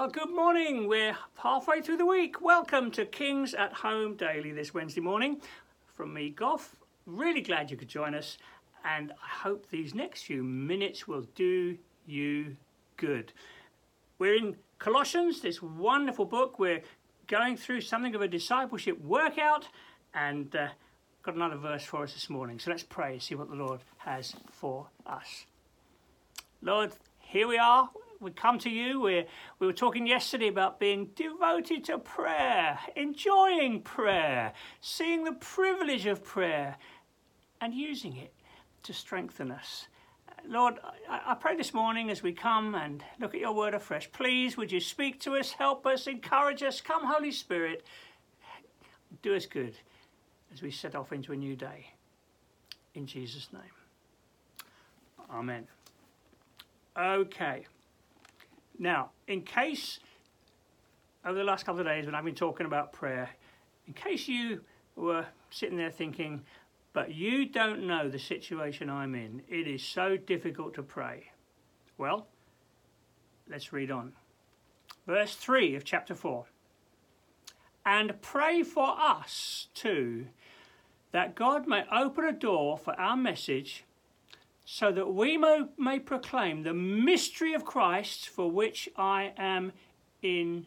Well, good morning. We're halfway through the week. Welcome to Kings at Home Daily this Wednesday morning. From me, Goff. Really glad you could join us, and I hope these next few minutes will do you good. We're in Colossians, this wonderful book. We're going through something of a discipleship workout, and uh, got another verse for us this morning. So let's pray and see what the Lord has for us. Lord, here we are we come to you. we we were talking yesterday about being devoted to prayer, enjoying prayer, seeing the privilege of prayer, and using it to strengthen us. Lord, I, I pray this morning as we come and look at your word afresh, please would you speak to us, help us, encourage us. Come, Holy Spirit, do us good as we set off into a new day. In Jesus' name. Amen. Okay. Now, in case over the last couple of days when I've been talking about prayer, in case you were sitting there thinking, but you don't know the situation I'm in, it is so difficult to pray. Well, let's read on. Verse 3 of chapter 4. And pray for us too, that God may open a door for our message so that we may, may proclaim the mystery of Christ for which I am in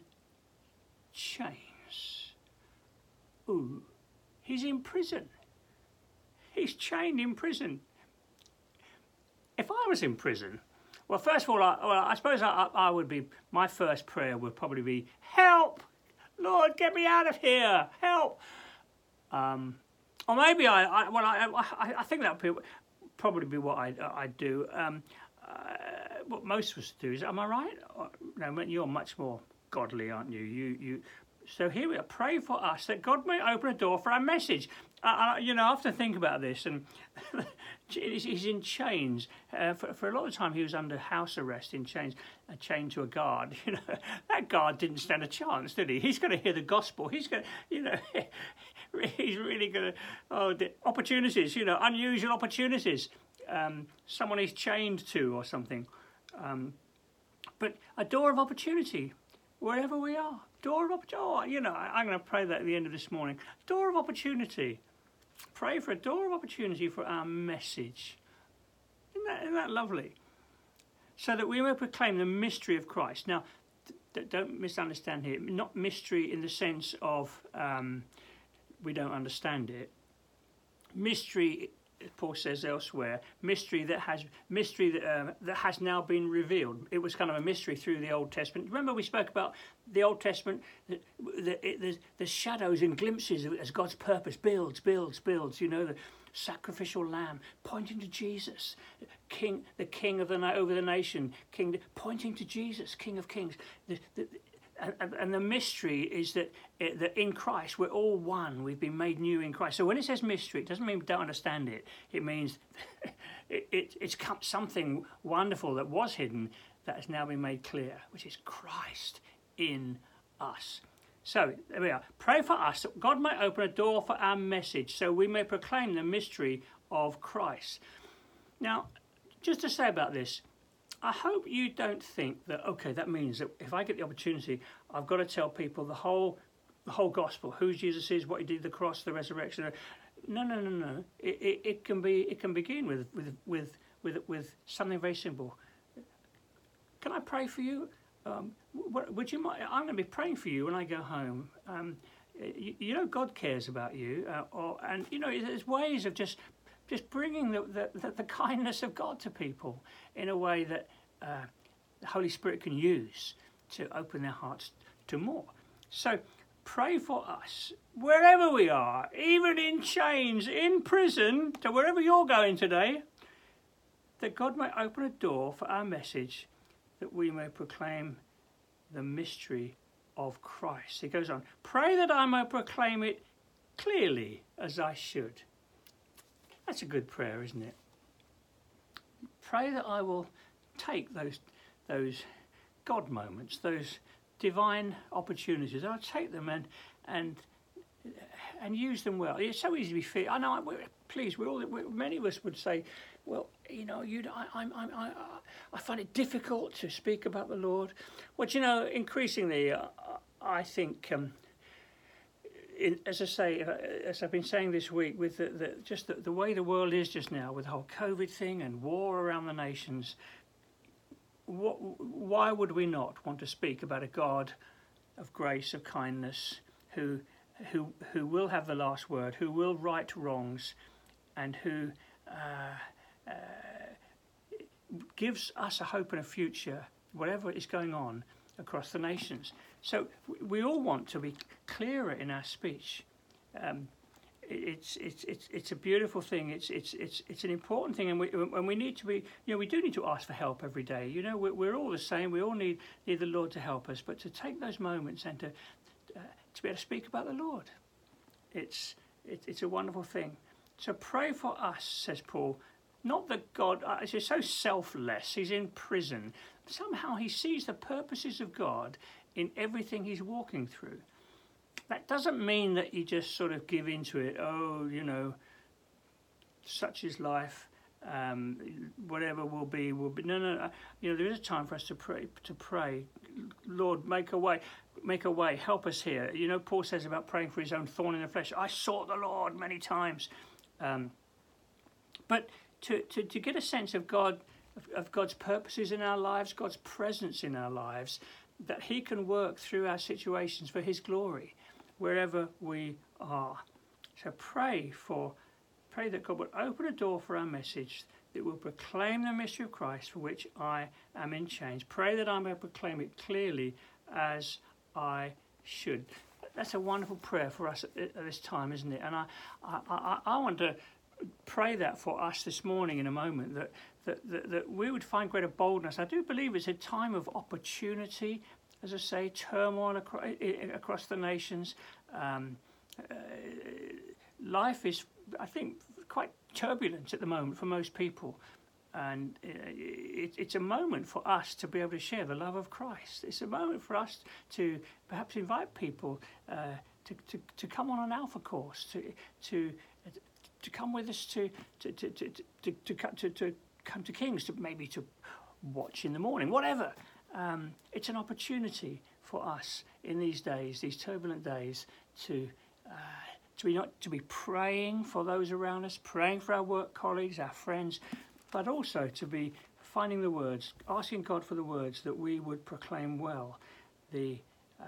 chains. Ooh, he's in prison. He's chained in prison. If I was in prison, well, first of all, I, well, I suppose I, I would be, my first prayer would probably be, Help! Lord, get me out of here! Help! Um, or maybe I, I well, I, I, I think that would be, probably be what I I do. Um, uh, what most of us do is, am I right? No, you're much more godly, aren't you? You you. So here we are. Pray for us that God may open a door for our message. Uh, you know, I often think about this, and he's in chains. Uh, for, for a lot of time, he was under house arrest in chains, uh, chained to a guard. You know, that guard didn't stand a chance, did he? He's going to hear the gospel. He's going, to, you know, he's really going to. Oh, the opportunities. You know, unusual opportunities. Um, someone he's chained to or something. Um, but a door of opportunity, wherever we are. Door of opportunity. Oh, you know, I'm going to pray that at the end of this morning. Door of opportunity. Pray for a door of opportunity for our message. Isn't that, isn't that lovely? So that we may proclaim the mystery of Christ. Now, don't misunderstand here. Not mystery in the sense of um, we don't understand it. Mystery Paul says elsewhere, mystery that has mystery that, uh, that has now been revealed. It was kind of a mystery through the Old Testament. Remember, we spoke about the Old Testament, the, the, the, the shadows and glimpses as God's purpose builds, builds, builds. You know, the sacrificial lamb pointing to Jesus, King, the King of the over the nation, King, pointing to Jesus, King of Kings. The, the, and, and, the mystery is that, it, that in Christ we're all one. We've been made new in Christ. So when it says mystery, it doesn't mean we don't understand it. It means it, it, it's something wonderful that was hidden that has now been made clear, which is Christ in us. So there we are. Pray for us that God might open a door for our message so we may proclaim the mystery of Christ. Now, just to say about this, I hope you don't think that okay, that means that if I get the opportunity, I've got to tell people the whole the whole gospel, who Jesus is, what he did, the cross, the resurrection. No, no, no, no. It, it, it can be it can begin with with with with with something very simple. Can I pray for you? Um, would you mind? I'm going to be praying for you when I go home. Um, you, you, know God cares about you, uh, or, and you know there's ways of just just bringing the, the, the, kindness of God to people in a way that uh, the Holy Spirit can use to open their hearts to more. So pray for us wherever we are, even in chains, in prison, to wherever you're going today, that God may open a door for our message that we may proclaim the mystery of Christ. He goes on, pray that I may proclaim it clearly as I should. That's a good prayer, isn't it? Pray that I will take those, those God moments, those divine opportunities. I'll take them and, and, and use them well. It's so easy to be fit. I know, please, we're all, we, many of us would say, well, you know, you I, I'm, I'm, I, I find it difficult to speak about the Lord. Well, you know, increasingly, uh, I think, um, in, as I say, uh, as I've been saying this week, with the, the, just the, the way the world is just now, with the whole COVID thing and war around the nations, what, why would we not want to speak about a God of grace, of kindness, who, who, who will have the last word, who will right wrongs, and who uh, uh, gives us a hope and a future, whatever is going on across the nations. So we all want to be clearer in our speech. Um, it's, it's, it's, it's a beautiful thing. It's, it's, it's, it's an important thing, and we, and we need to be, you know, we do need to ask for help every day. You know, we're, we're all the same. We all need, need the Lord to help us, but to take those moments and to, uh, to be able to speak about the Lord, it's, it, it's a wonderful thing. So pray for us, says Paul, not that God uh, so selfless, he's in prison. Somehow he sees the purposes of God in everything he's walking through. That doesn't mean that you just sort of give into it, oh, you know, such is life. Um, whatever will be will be. No, no, no. You know, there is a time for us to pray. To pray, Lord, make a way, make a way. Help us here. You know, Paul says about praying for his own thorn in the flesh. I sought the Lord many times, um, but to, to, to get a sense of God, of, of God's purposes in our lives, God's presence in our lives, that He can work through our situations for His glory, wherever we are. So pray for, pray that God would open a door for our message that will proclaim the mystery of Christ for which I am in chains. Pray that I may proclaim it clearly as I should. That's a wonderful prayer for us at, this time, isn't it? And I, I, I, I want to pray that for us this morning in a moment that, that, that, that, we would find greater boldness. I do believe it's a time of opportunity, as I say, turmoil across, across the nations. Um, uh, life is, I think, quite turbulent at the moment for most people. And uh, it, it's a moment for us to be able to share the love of Christ. It's a moment for us to perhaps invite people uh, to, to, to come on an alpha course, to, to to come with us to to to to to, to, to, to come to Kings, to maybe to watch in the morning, whatever. Um, it's an opportunity for us in these days, these turbulent days, to uh, to be not to be praying for those around us, praying for our work colleagues, our friends, but also to be finding the words, asking God for the words that we would proclaim well the. Uh,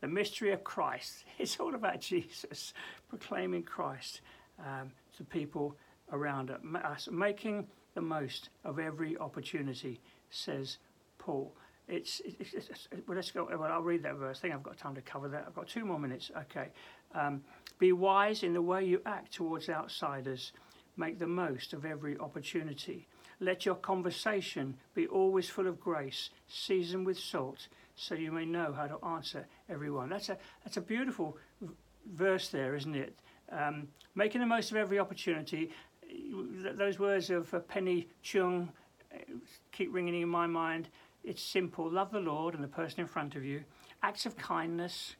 the mystery of Christ. It's all about Jesus, proclaiming Christ um, to people around us, making the most of every opportunity, says Paul. It's, it's, it's, well, let's go. Well, I'll read that verse. I think I've got time to cover that. I've got two more minutes. Okay. Um, be wise in the way you act towards outsiders. Make the most of every opportunity. Let your conversation be always full of grace, seasoned with salt, so you may know how to answer everyone. That's a that's a beautiful verse there, isn't it? Um, making the most of every opportunity. Those words of uh, Penny Chung uh, keep ringing in my mind. It's simple. Love the Lord and the person in front of you. Acts of kindness.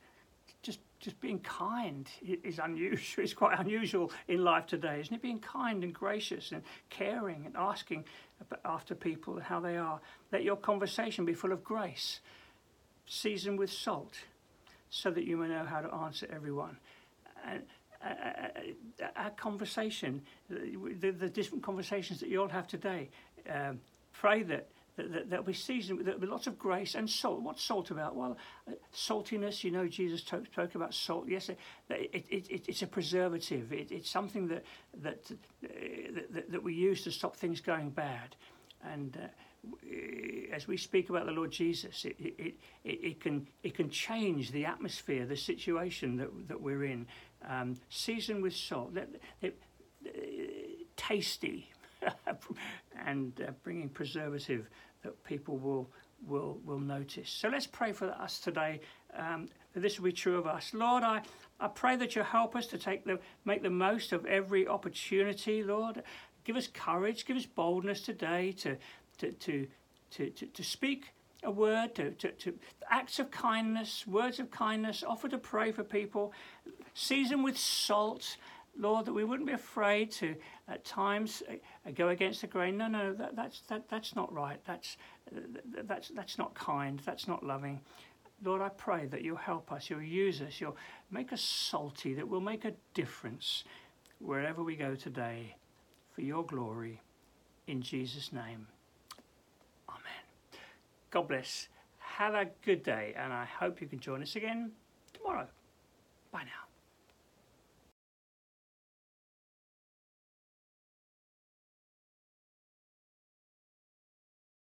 Just, just being kind is unusual. It's quite unusual in life today, isn't it? Being kind and gracious and caring and asking after people and how they are. Let your conversation be full of grace, seasoned with salt, so that you may know how to answer everyone. And uh, our conversation, the, the, different conversations that you all have today. Um, pray that, that, that we season with lots of grace and salt. What's salt about? Well, uh, saltiness, you know, Jesus talk, spoke about salt. Yes, it, it, it, it's a preservative. it's something that, that, uh, that, that we use to stop things going bad. And uh, as we speak about the Lord Jesus, it, it, it, it, can, it can change the atmosphere, the situation that, that we're in. Um, seasoned with salt, let, let, uh, tasty, and uh, bringing preservative that people will, will, will notice. So let's pray for us today um, that this will be true of us. Lord, I, I pray that you help us to take the, make the most of every opportunity, Lord. Give us courage, give us boldness today to, to, to, to, to, to speak a word, to, to, to acts of kindness, words of kindness, offer to pray for people, season with salt. Lord, that we wouldn't be afraid to, at times, uh, go against the grain. No, no, that, that's, that, that's not right. That's, uh, that's, that's not kind. That's not loving. Lord, I pray that you'll help us, you'll use us, you'll make us salty, that we'll make a difference wherever we go today for your glory. In Jesus' name. God bless. Have a good day, and I hope you can join us again tomorrow. Bye now.